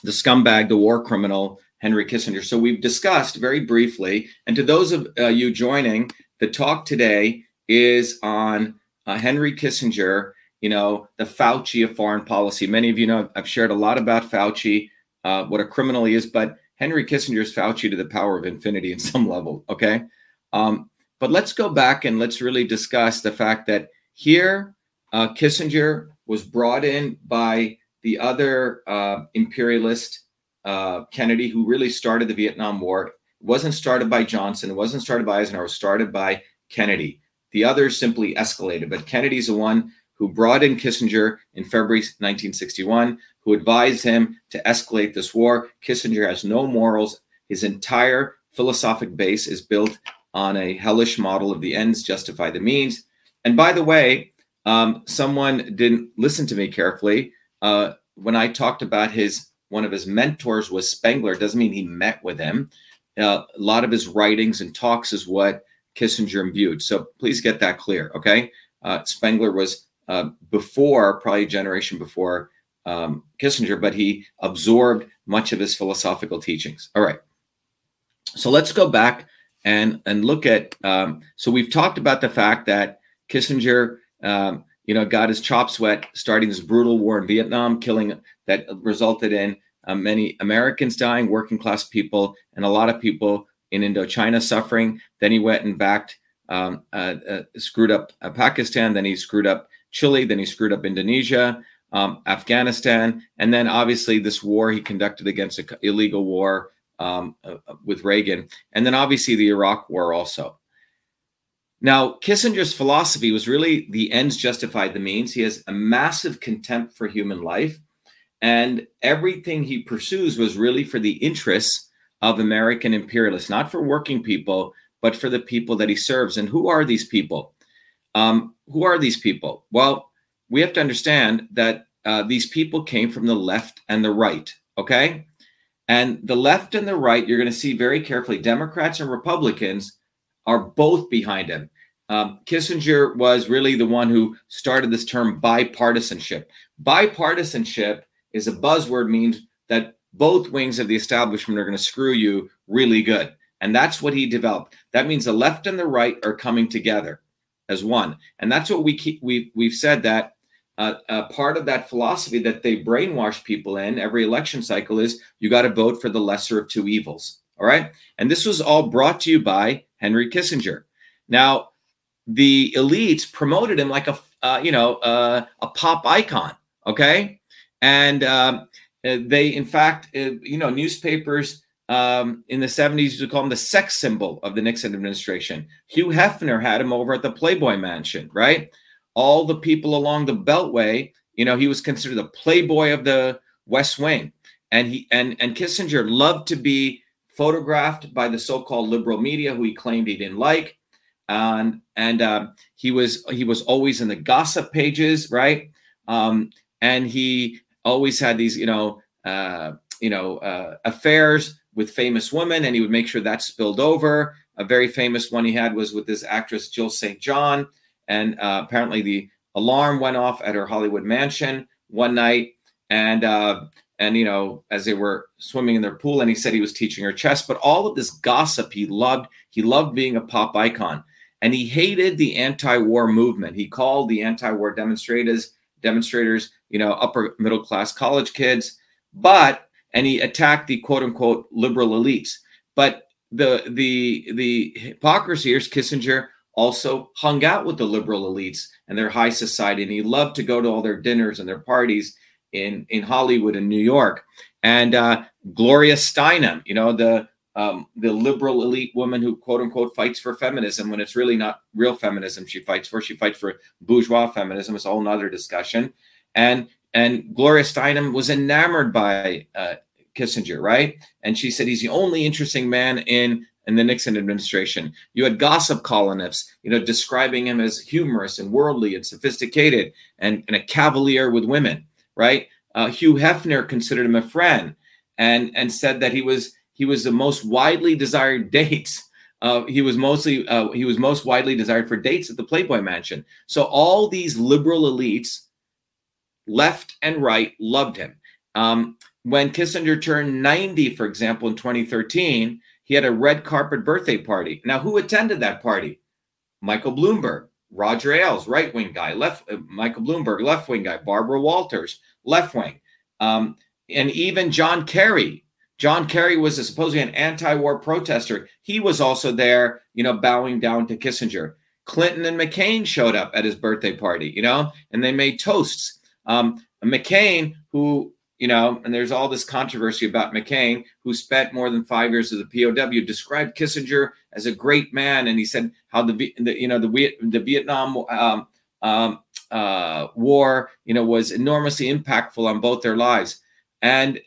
the scumbag, the war criminal, Henry Kissinger. So we've discussed very briefly, and to those of uh, you joining, the talk today is on uh, Henry Kissinger, you know, the Fauci of foreign policy. Many of you know I've shared a lot about Fauci, uh, what a criminal he is, but Henry Kissinger is Fauci to the power of infinity in some level. Okay. Um, but let's go back and let's really discuss the fact that here uh, Kissinger was brought in by the other uh, imperialist uh, Kennedy, who really started the Vietnam War. It wasn't started by Johnson. It wasn't started by Eisenhower. It was started by Kennedy. The others simply escalated. But Kennedy's the one who brought in Kissinger in February 1961, who advised him to escalate this war. Kissinger has no morals. His entire philosophic base is built on a hellish model of the ends justify the means. And by the way, um, someone didn't listen to me carefully uh, when I talked about his one of his mentors was Spengler. Doesn't mean he met with him. Uh, a lot of his writings and talks is what Kissinger imbued. So please get that clear. Okay. Uh, Spengler was uh, before, probably a generation before um, Kissinger, but he absorbed much of his philosophical teachings. All right. So let's go back and and look at. Um, so we've talked about the fact that Kissinger, um, you know, got his chops wet starting this brutal war in Vietnam, killing that resulted in uh, many Americans dying, working class people, and a lot of people in Indochina suffering. Then he went and backed, um, uh, uh, screwed up uh, Pakistan. Then he screwed up Chile. Then he screwed up Indonesia, um, Afghanistan, and then obviously this war he conducted against an illegal war um, uh, uh, with Reagan, and then obviously the Iraq War also. Now, Kissinger's philosophy was really the ends justified the means. He has a massive contempt for human life, and everything he pursues was really for the interests of American imperialists, not for working people, but for the people that he serves. And who are these people? Um, who are these people? Well, we have to understand that uh, these people came from the left and the right, okay? And the left and the right, you're going to see very carefully, Democrats and Republicans are both behind him. Um, Kissinger was really the one who started this term bipartisanship. Bipartisanship is a buzzword, means that both wings of the establishment are going to screw you really good. And that's what he developed. That means the left and the right are coming together as one. And that's what we keep, we, we've said that uh, part of that philosophy that they brainwash people in every election cycle is you got to vote for the lesser of two evils. All right. And this was all brought to you by Henry Kissinger. Now, the elites promoted him like a, uh, you know, uh, a pop icon. Okay. And um, they, in fact, uh, you know, newspapers um, in the 70s used to call him the sex symbol of the Nixon administration. Hugh Hefner had him over at the Playboy Mansion, right? All the people along the Beltway You know, he was considered the playboy of the West Wing, and he and and Kissinger loved to be photographed by the so-called liberal media, who he claimed he didn't like, and and uh, he was he was always in the gossip pages, right? Um, and he always had these, you know, uh, you know, uh, affairs with famous women, and he would make sure that spilled over. A very famous one he had was with this actress Jill St. John, and uh, apparently the alarm went off at her Hollywood mansion one night, and uh, and you know as they were swimming in their pool, and he said he was teaching her chess. But all of this gossip he loved. He loved being a pop icon, and he hated the anti-war movement. He called the anti-war demonstrators demonstrators, you know, upper middle class college kids, but and he attacked the quote unquote liberal elites. But the the the hypocrisy is Kissinger also hung out with the liberal elites and their high society, and he loved to go to all their dinners and their parties in in Hollywood and New York. And uh, Gloria Steinem, you know, the um, the liberal elite woman who quote unquote fights for feminism when it's really not real feminism she fights for. She fights for bourgeois feminism. It's a whole discussion. And and Gloria Steinem was enamored by uh, Kissinger, right? And she said he's the only interesting man in in the Nixon administration. You had gossip columnists, you know, describing him as humorous and worldly and sophisticated and, and a cavalier with women, right? Uh, Hugh Hefner considered him a friend and and said that he was he was the most widely desired dates. Uh, he was mostly uh, he was most widely desired for dates at the Playboy Mansion. So all these liberal elites, left and right, loved him. Um, when Kissinger turned 90, for example, in 2013, he had a red carpet birthday party. Now, who attended that party? Michael Bloomberg, Roger Ailes, right wing guy, left uh, Michael Bloomberg, left wing guy, Barbara Walters, left wing, um, and even John Kerry, John Kerry was a, supposedly an anti-war protester. He was also there, you know, bowing down to Kissinger. Clinton and McCain showed up at his birthday party, you know, and they made toasts. Um, McCain, who, you know, and there's all this controversy about McCain, who spent more than five years as a POW, described Kissinger as a great man, and he said how the, the you know the the Vietnam um, um, uh, war, you know, was enormously impactful on both their lives. And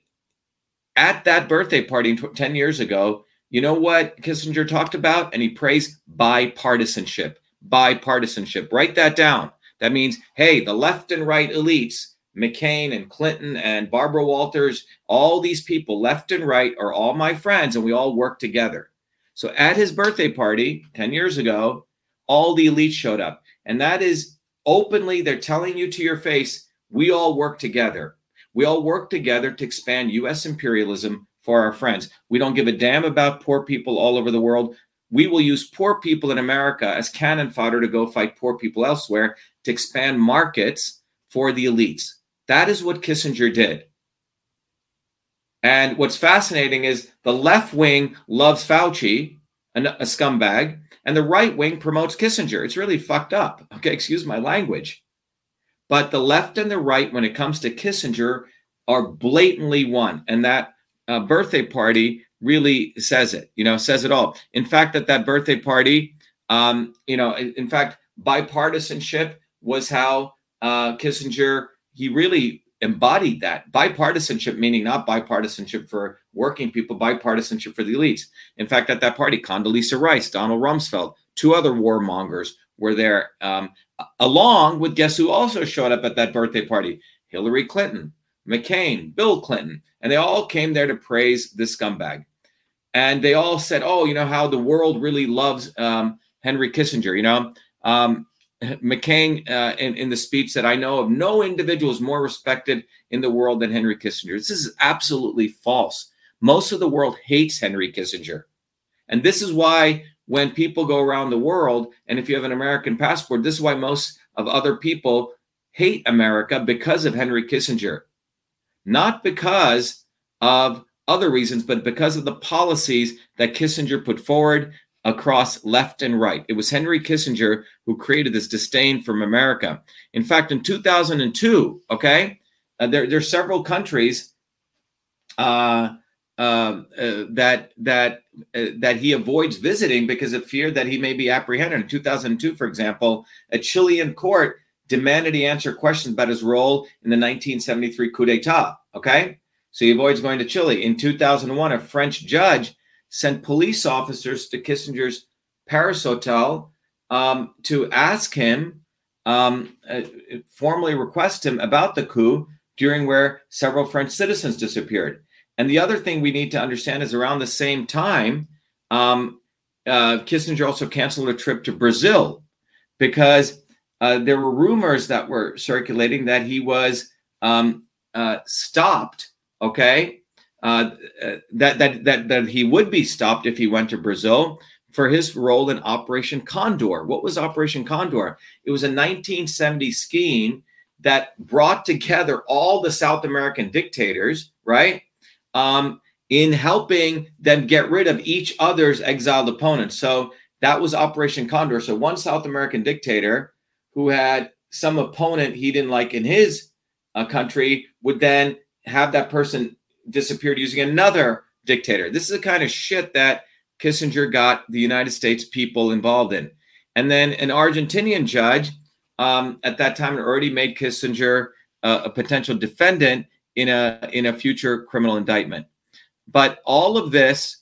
at that birthday party 10 years ago, you know what Kissinger talked about? And he praised bipartisanship. Bipartisanship. Write that down. That means, hey, the left and right elites, McCain and Clinton and Barbara Walters, all these people, left and right, are all my friends, and we all work together. So at his birthday party 10 years ago, all the elites showed up. And that is openly, they're telling you to your face, we all work together. We all work together to expand US imperialism for our friends. We don't give a damn about poor people all over the world. We will use poor people in America as cannon fodder to go fight poor people elsewhere to expand markets for the elites. That is what Kissinger did. And what's fascinating is the left wing loves Fauci, a, scumbag, and the right wing promotes Kissinger. It's really fucked up. Okay, excuse my language. But the left and the right, when it comes to Kissinger, are blatantly one. And that uh, birthday party really says it, you know, says it all. In fact, at that birthday party, um, you know, in, fact, bipartisanship was how uh, Kissinger, he really embodied that. Bipartisanship, meaning not bipartisanship for working people, bipartisanship for the elites. In fact, at that party, Condoleezza Rice, Donald Rumsfeld, two other warmongers were there. Um, along with guess who also showed up at that birthday party? Hillary Clinton, McCain, Bill Clinton, and they all came there to praise this scumbag. And they all said, "Oh, you know how the world really loves um, Henry Kissinger." You know, um, McCain uh, in, in the speech said, "I know of no individual is more respected in the world than Henry Kissinger." This is absolutely false. Most of the world hates Henry Kissinger, and this is why when people go around the world, and if you have an American passport, this is why most of other people hate America because of Henry Kissinger. Not because of other reasons, but because of the policies that Kissinger put forward across left and right. It was Henry Kissinger who created this disdain from America. In fact, in 2002, okay, uh, there, there are several countries uh, uh, uh, that that that he avoids visiting because of fear that he may be apprehended. In 2002, for example, a Chilean court demanded he answer questions about his role in the 1973 coup d'etat. Okay. So he avoids going to Chile. In 2001, a French judge sent police officers to Kissinger's Paris hotel um, to ask him, um, uh, formally request him about the coup during where several French citizens disappeared. And the other thing we need to understand is around the same time, um, uh, Kissinger also canceled a trip to Brazil because uh, there were rumors that were circulating that he was um, uh, stopped. Okay, uh, uh, that that that that he would be stopped if he went to Brazil for his role in Operation Condor. What was Operation Condor? It was a 1970 scheme that brought together all the South American dictators, right? Um, in helping them get rid of each other's exiled opponents. So that was Operation Condor. So one South American dictator who had some opponent he didn't like in his uh, country would then have that person disappeared using another dictator. This is the kind of shit that Kissinger got the United States people involved in. And then an Argentinian judge um, at that time already made Kissinger uh, a potential defendant in a in a future criminal indictment. But all of this,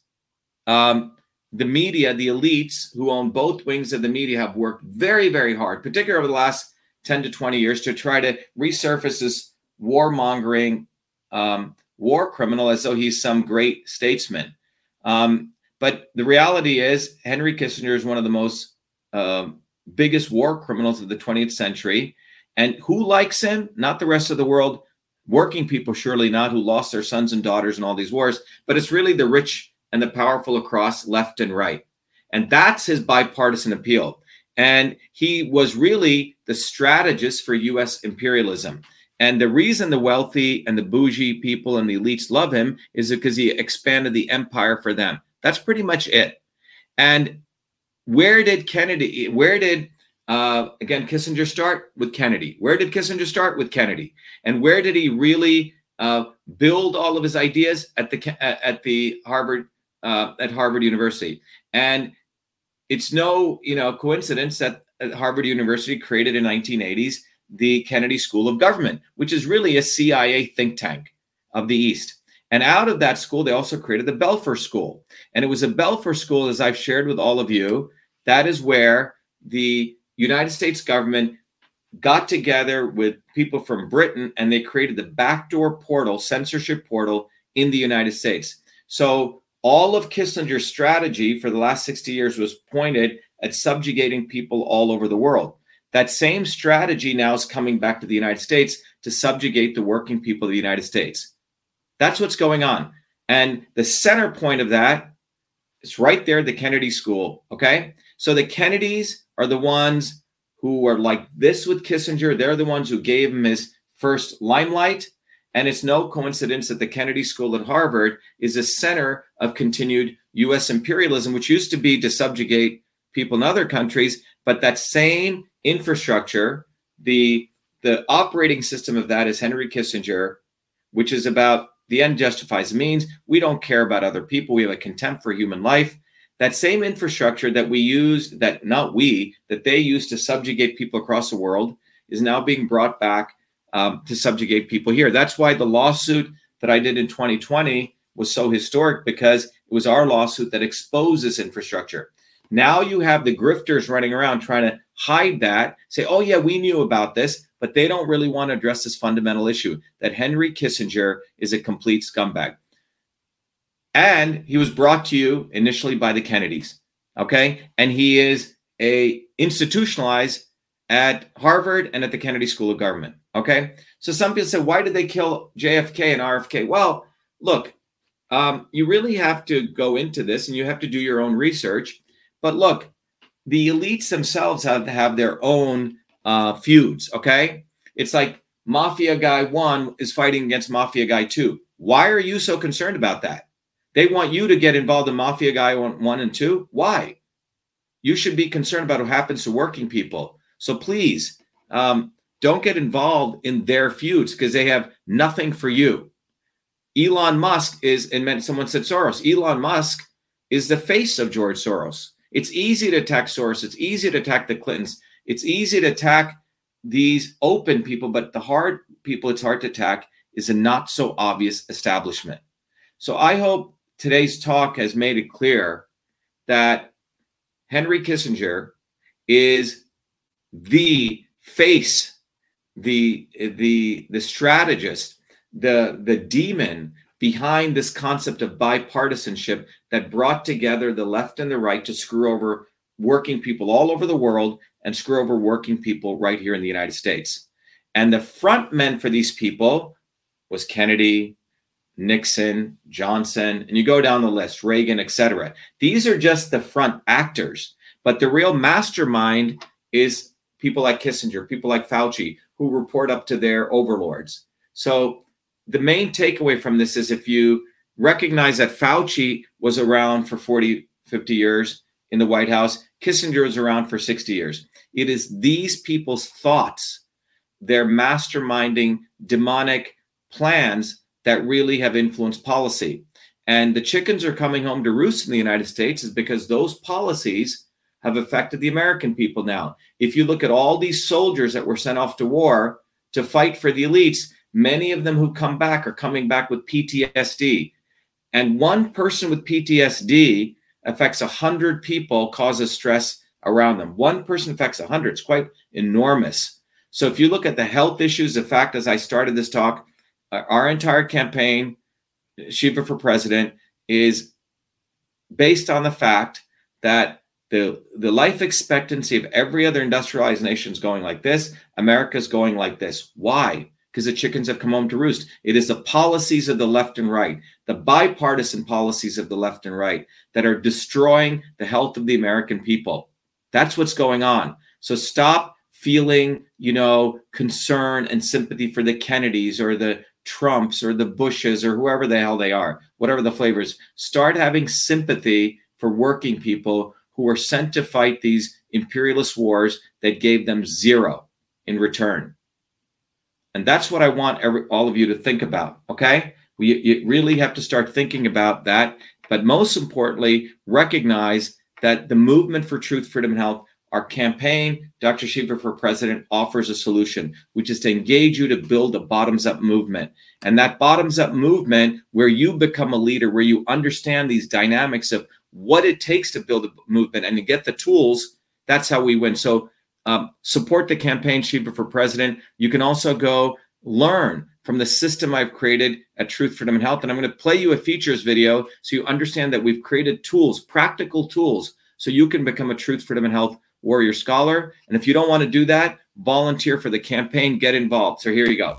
um, the media, the elites who own both wings of the media have worked very, very hard, particularly over the last 10 to 20 years, to try to resurface this warmongering um, war criminal as though he's some great statesman. Um, but the reality is, Henry Kissinger is one of the most uh, biggest war criminals of the 20th century. And who likes him? Not the rest of the world. Working people, surely not, who lost their sons and daughters in all these wars, but it's really the rich and the powerful across left and right. And that's his bipartisan appeal. And he was really the strategist for US imperialism. And the reason the wealthy and the bougie people and the elites love him is because he expanded the empire for them. That's pretty much it. And where did Kennedy, where did, uh, again, Kissinger start? With Kennedy. Where did Kissinger start? With Kennedy. And where did he really uh, build all of his ideas? At the, at the Harvard, uh, at Harvard University. And it's no, you know, coincidence that Harvard University created in 1980s the Kennedy School of Government, which is really a CIA think tank of the East. And out of that school, they also created the Belfer School. And it was a Belfer School, as I've shared with all of you, that is where the United States government got together with people from Britain and they created the backdoor portal, censorship portal in the United States. So all of Kissinger's strategy for the last 60 years was pointed at subjugating people all over the world. That same strategy now is coming back to the United States to subjugate the working people of the United States. That's what's going on. And the center point of that is right there, the Kennedy School. Okay. So the Kennedys are the ones who are like this with Kissinger. They're the ones who gave him his first limelight. And it's no coincidence that the Kennedy School at Harvard is a center of continued US imperialism, which used to be to subjugate people in other countries. But that same infrastructure, the, the operating system of that is Henry Kissinger, which is about the end justifies the means. We don't care about other people. We have a contempt for human life. That same infrastructure that we used, that not we, that they used to subjugate people across the world, is now being brought back um, to subjugate people here. That's why the lawsuit that I did in 2020 was so historic because it was our lawsuit that exposed this infrastructure. Now you have the grifters running around trying to hide that, say, oh, yeah, we knew about this but they don't really want to address this fundamental issue that Henry Kissinger is a complete scumbag. And he was brought to you initially by the Kennedys, okay? And he is a institutionalized at Harvard and at the Kennedy School of Government, okay? So some people say, why did they kill JFK and RFK? Well, look, um, you really have to go into this and you have to do your own research. But look, the elites themselves have to have their own uh, feuds. Okay, it's like Mafia Guy One is fighting against Mafia Guy Two. Why are you so concerned about that? They want you to get involved in Mafia Guy One, one and Two. Why? You should be concerned about what happens to working people. So please um, don't get involved in their feuds because they have nothing for you. Elon Musk is, and someone said Soros. Elon Musk is the face of George Soros. It's easy to attack Soros. It's easy to attack the Clintons. It's easy to attack these open people, but the hard people it's hard to attack is a not so obvious establishment. So I hope today's talk has made it clear that Henry Kissinger is the face, the the the strategist, the the demon behind this concept of bipartisanship that brought together the left and the right to screw over working people all over the world and screw over working people right here in the United States. And the front men for these people was Kennedy, Nixon, Johnson, and you go down the list, Reagan, etc. These are just the front actors, but the real mastermind is people like Kissinger, people like Fauci, who report up to their overlords. So the main takeaway from this is if you recognize that Fauci was around for 40, 50 years in the White House, Kissinger was around for 60 years. It is these people's thoughts, their masterminding demonic plans that really have influenced policy. And the chickens are coming home to roost in the United States is because those policies have affected the American people now. If you look at all these soldiers that were sent off to war to fight for the elites, Many of them who come back are coming back with PTSD. And one person with PTSD affects 100 people, causes stress around them. One person affects 100. It's quite enormous. So if you look at the health issues, the fact as I started this talk, Uh, our entire campaign, Shiva for President, is based on the fact that the, the life expectancy of every other industrialized nation is going like this. America's going like this. Why? because the chickens have come home to roost. It is the policies of the left and right, the bipartisan policies of the left and right that are destroying the health of the American people. That's what's going on. So stop feeling, you know, concern and sympathy for the Kennedys or the Trumps or the Bushes or whoever the hell they are, whatever the flavors. Start having sympathy for working people who were sent to fight these imperialist wars that gave them zero in return. And that's what I want every, all of you to think about. Okay. We you really have to start thinking about that. But most importantly, recognize that the movement for truth, freedom, and health, our campaign, Dr. Shiva for President, offers a solution, which is to engage you to build a bottoms up movement. And that bottoms up movement, where you become a leader, where you understand these dynamics of what it takes to build a movement and to get the tools, that's how we win. So um, support the campaign Shiva for President. You can also go learn from the system I've created at Truth, Freedom, and Health. And I'm going to play you a features video so you understand that we've created tools, practical tools, so you can become a Truth, Freedom, and Health warrior scholar. And if you don't want to do that, volunteer for the campaign, get involved. So here you go.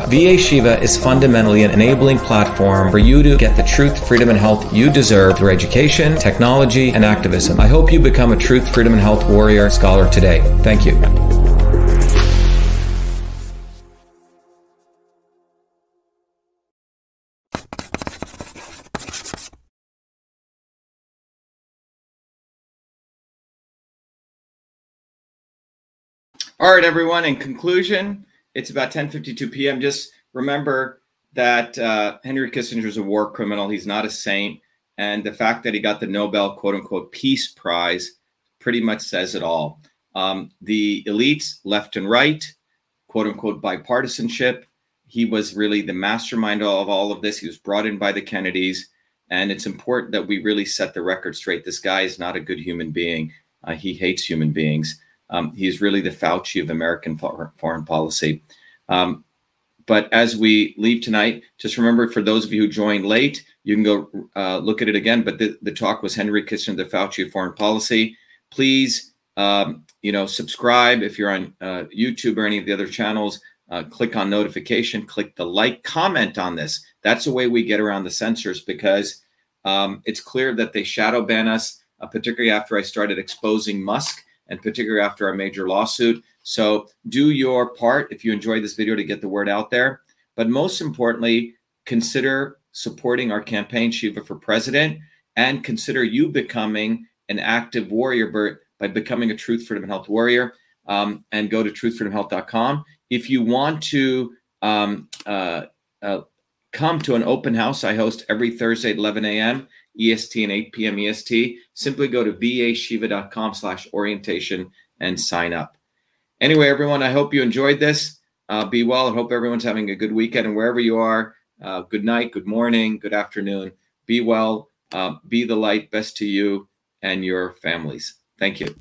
VA Shiva is fundamentally an enabling platform for you to get the truth, freedom, and health you deserve through education, technology, and activism. I hope you become a truth, freedom, and health warrior scholar today. Thank you. All right, everyone. In conclusion, it's about 10:52 p.m. Just remember that uh, Henry Kissinger is a war criminal. He's not a saint, and the fact that he got the Nobel "quote unquote" Peace Prize pretty much says it all. Um, the elites, left and right, "quote unquote" bipartisanship. He was really the mastermind of all of this. He was brought in by the Kennedys, and it's important that we really set the record straight. This guy is not a good human being. Uh, he hates human beings. Um, he's really the Fauci of American foreign policy. Um, but as we leave tonight, just remember for those of you who joined late, you can go uh, look at it again. But the, the, talk was Henry Kissinger, the Fauci of foreign policy. Please, um, you know, subscribe if you're on uh, YouTube or any of the other channels. Uh, click on notification, click the like, comment on this. That's the way we get around the censors because um, it's clear that they shadow ban us, uh, particularly after I started exposing Musk and particularly after our major lawsuit. So do your part if you enjoyed this video to get the word out there. But most importantly, consider supporting our campaign, Shiva for President, and consider you becoming an active warrior Bert, by becoming a Truth, Freedom, Health warrior. Um, and go to truthfreedomhealth.com. If you want to um, uh, uh, come to an open house I host every Thursday at 11 a.m. EST and 8 p.m. EST, simply go to vashiva.com slash orientation and sign up. Anyway, everyone, I hope you enjoyed this. Uh, be well. I hope everyone's having a good weekend. And wherever you are, uh, good night, good morning, good afternoon. Be well. Uh, be the light. Best to you and your families. Thank you.